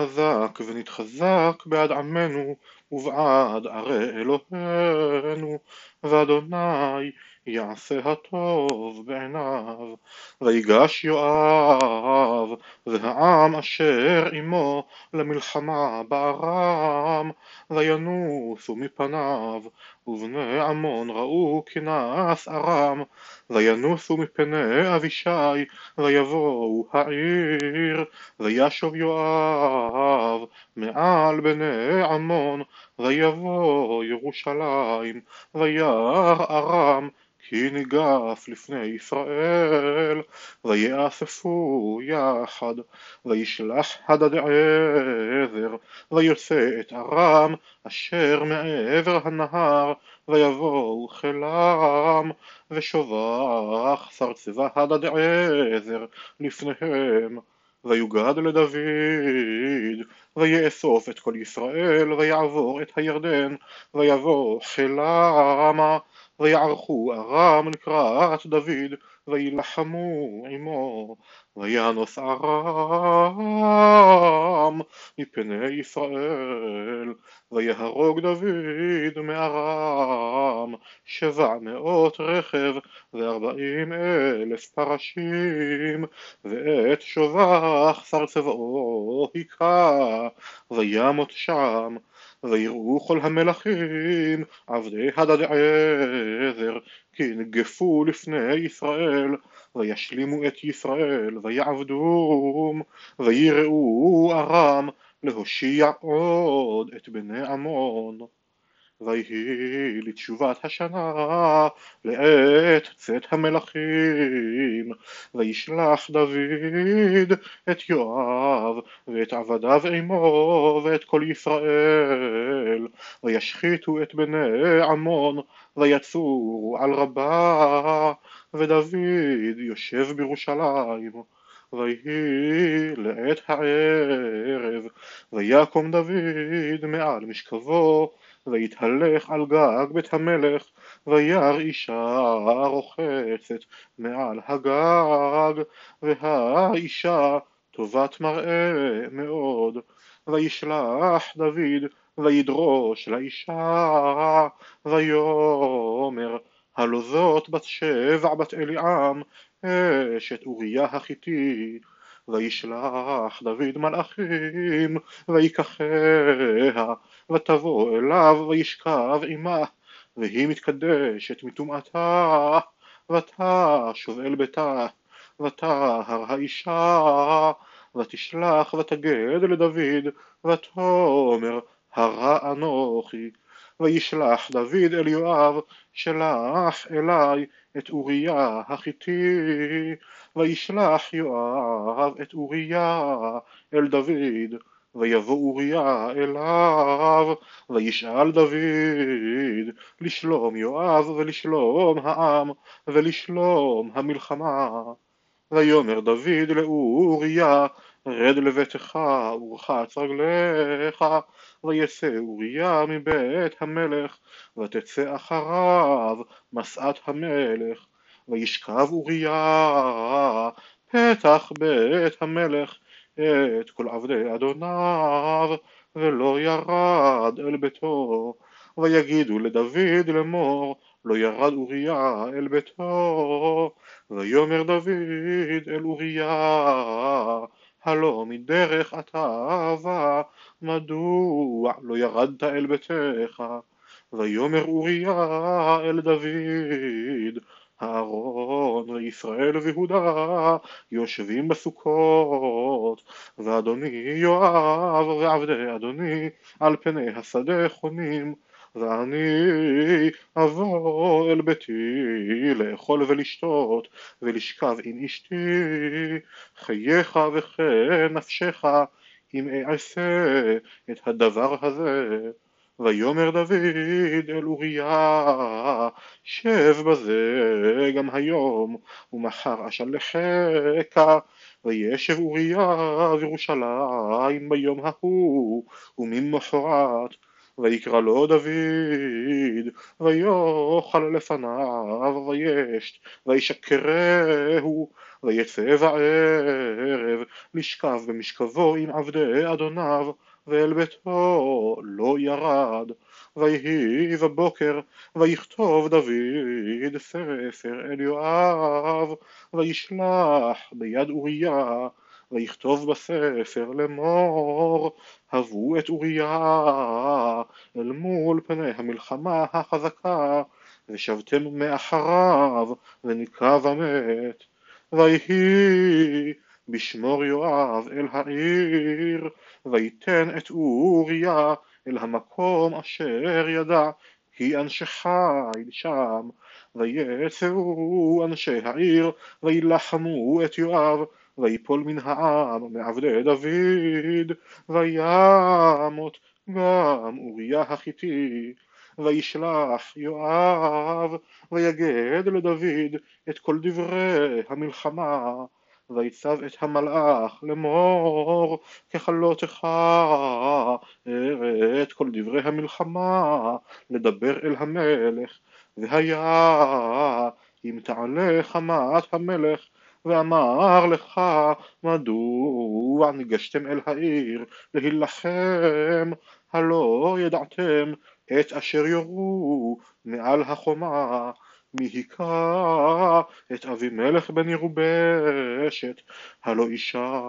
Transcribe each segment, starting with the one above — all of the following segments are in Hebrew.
חזק ונתחזק בעד עמנו ובעד ערי אלוהינו ואדוני יעשה הטוב בעיניו. ויגש יואב והעם אשר עמו למלחמה בארם וינוסו מפניו ובני עמון ראו כי נס ארם. וינוסו מפני אבישי ויבואו העיר. וישוב יואב מעל בני עמון ויבוא ירושלים וירא ארם כי ניגף לפני ישראל. ויאספו יחד וישלח הדד עזר ויוצא את ארם אשר מעבר הנהר ויבואו חילם ושובח שר צבא הדד עזר לפניהם ויוגד לדוד ויאסוף את כל ישראל ויעבור את הירדן ויבוא חילמה ויערכו ארם לקראת דוד וילחמו עמו וינוס ארם מפני ישראל ויהרוג דוד מארם שבע מאות רכב וארבעים אלף פרשים ואת שובח שר צבאו היכה וימות שם ויראו כל המלכים עבדי הדד עזר כי נגפו לפני ישראל וישלימו את ישראל ויעבדום ויראו ארם להושיע עוד את בני עמון ויהי לתשובת השנה לעת צאת המלכים. וישלח דוד את יואב ואת עבדיו עמו ואת כל ישראל וישחיתו את בני עמון ויצורו על רבה. ודוד יושב בירושלים ויהי לעת הערב. ויקום דוד מעל משכבו ויתהלך על גג בית המלך וירא אישה רוחצת מעל הגג והאישה טובת מראה מאוד. וישלח דוד וידרוש לאישה ויאמר הלא זאת בת שבע בת אליעם אשת אוריה החיתי. וישלח דוד מלאכים ויקחיה ותבוא אליו וישכב עמה והיא מתקדשת מטומאתה ותשוב אל ביתה ותהר האישה ותשלח ותגד לדוד ותאמר הרע אנוכי. וישלח דוד אל יואב שלח אלי את אוריה החיתי. וישלח יואב את אוריה אל דוד ויבוא אוריה אליו וישאל דוד לשלום יואב ולשלום העם ולשלום המלחמה? ויאמר דוד לאוריה רד לביתך ורחץ רגליך ויצא אוריה מבית המלך ותצא אחריו משאת המלך וישכב אוריה פתח בית המלך את כל עבדי אדוניו ולא ירד אל ביתו. ויגידו לדוד לאמור לא ירד אוריה אל ביתו. ויאמר דוד אל אוריה הלא מדרך אתה מדוע לא ירדת אל ביתך? ויאמר אוריה אל דוד אהרון וישראל ויהודה יושבים בסוכות ואדוני יואב ועבדי אדוני על פני השדה חונים. ואני אבוא אל ביתי לאכול ולשתות ולשכב עם אשתי חייך וכן נפשך אם אעשה את הדבר הזה. ויאמר דוד אל אוריה שב בזה גם היום ומחר אשלחך וישב אוריה בירושלים ביום ההוא וממחרת ויקרא לו דוד, ויאכל לפניו, וישת, וישקרהו, ויצא בערב, לשכב במשכבו עם עבדי אדוניו, ואל ביתו לא ירד. ויהי בבוקר, ויכתוב דוד ספר אל יואב, וישלח ביד אוריה, ויכתוב בספר לאמור, הבו את אוריה אל מול פני המלחמה החזקה, ושבתם מאחריו, ונקרא ומת. ויהי בשמור יואב אל העיר, ויתן את אוריה אל המקום אשר ידע כי אנשי חיל שם, ויצאו אנשי העיר, וילחמו את יואב, ויפול מן העם מעבדי דוד, וימות גם אוריה החיתי, וישלח יואב, ויגד לדוד את כל דברי המלחמה, ויצב את המלאך לאמור ככלותך את כל דברי המלחמה לדבר אל המלך. והיה אם תעלה חמת המלך ואמר לך מדוע ניגשתם אל העיר להילחם? הלא ידעתם את אשר יורו מעל החומה מי היכה את אבימלך בן ירובשת, הלא אישה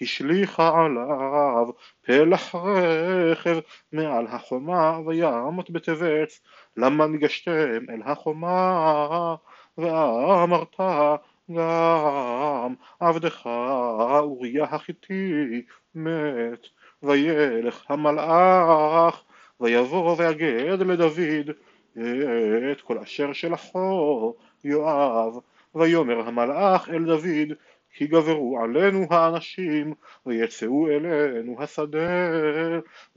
השליכה עליו פלח רכב מעל החומה וימת בטבת, למה ניגשתם אל החומה? ואמרת גם עבדך אוריה החיתי מת וילך המלאך ויבוא ויגד לדוד את כל אשר שלחו יואב. ויאמר המלאך אל דוד כי גברו עלינו האנשים ויצאו אלינו השדה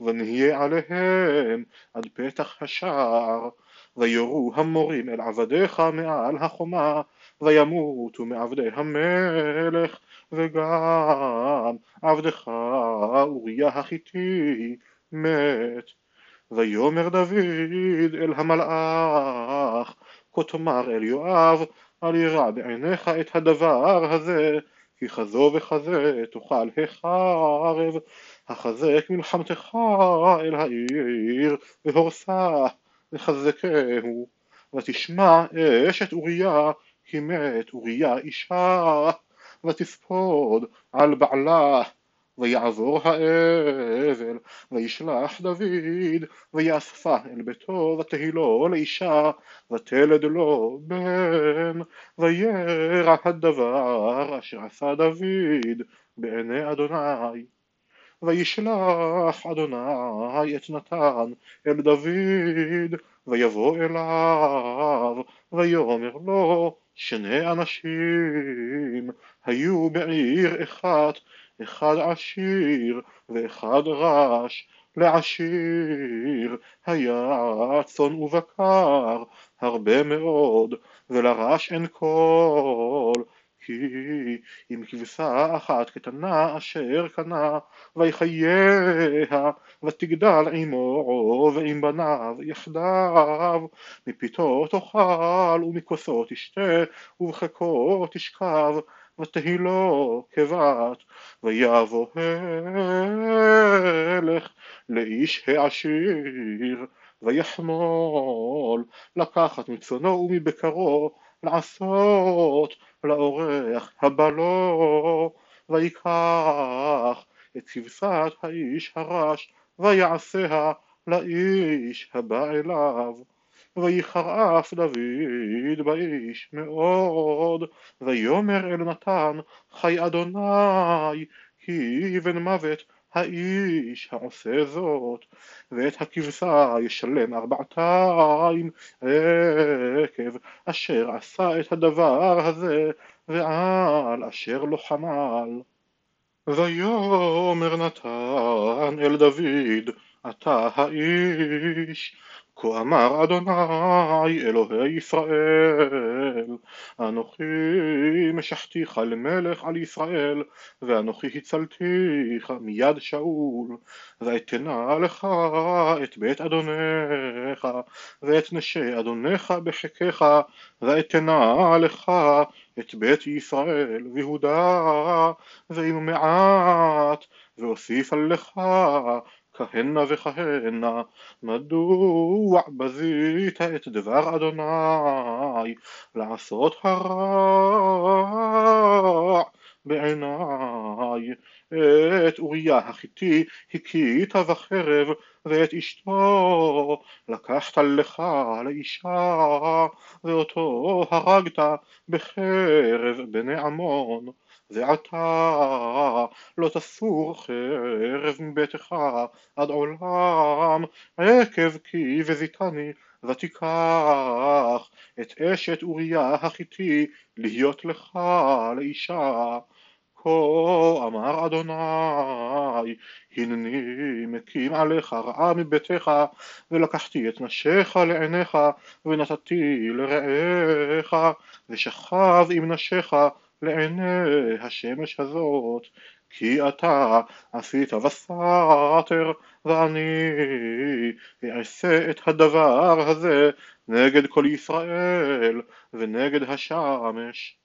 ונהיה עליהם עד פתח השער. ויורו המורים אל עבדיך מעל החומה וימותו מעבדי המלך וגם עבדך אוריה החיתי מת ויאמר דוד אל המלאך כה תאמר אל יואב אל ירע בעיניך את הדבר הזה כי חזו וכזה תאכל החרב החזק מלחמתך אל העיר והורסה וחזקהו. ותשמע אשת אוריה כי מת אוריה אישה ותספוד על בעלה ויעבור האבל, וישלח דוד, ויאספה אל ביתו, ותהי לו לאישה, ותלד לו בן, וירע הדבר אשר עשה דוד בעיני אדוני. וישלח אדוני את נתן אל דוד, ויבוא אליו, ויאמר לו, שני אנשים היו בעיר אחת אחד עשיר ואחד רש, לעשיר היה צאן ובקר הרבה מאוד, ולרש אין קול, כי אם כבשה אחת קטנה אשר קנה, ויחייה, ותגדל עמו ועם בניו יחדיו, מפיתו תאכל ומכוסו תשתה, ובחכו תשכב, ותהי לו כבת, ויבוא הלך לאיש העשיר, ויחמול לקחת מצונו ומבקרו, לעשות לאורח הבא לו, ויקח את כבשת האיש הרש, ויעשיה לאיש הבא אליו. ויחרף דוד באיש מאוד, ויאמר אל נתן חי אדוני כי בן מוות האיש העושה זאת, ואת הכבשה ישלם ארבעתיים עקב אשר עשה את הדבר הזה, ועל אשר לא חמל. ויאמר נתן אל דוד, אתה האיש כה אמר אדוני אלוהי ישראל אנוכי משחתיך למלך על ישראל ואנוכי הצלתיך מיד שאול ואתנה לך את בית אדונך ואת נשי אדונך בחיקך ואתנה לך את בית ישראל ויהודה ועם מעט ואוסיף עליך כהנה וכהנה מדוע בזית את דבר אדוני? לעשות הרע בעיניי. את אוריה החיתי הכית בחרב ואת אשתו לקחת לך לאישה ואותו הרגת בחרב בני עמון ועתה לא תסור חרב מביתך עד עולם. עקב כי וזיתני ותיקח את אשת אוריה החיתי להיות לך לאישה. כה אמר אדוני הנני מקים עליך רעה מביתך ולקחתי את נשיך לעיניך ונתתי לרעך ושכב עם נשיך לעיני השמש הזאת כי אתה עשית וסתר ואני אעשה את הדבר הזה נגד כל ישראל ונגד השמש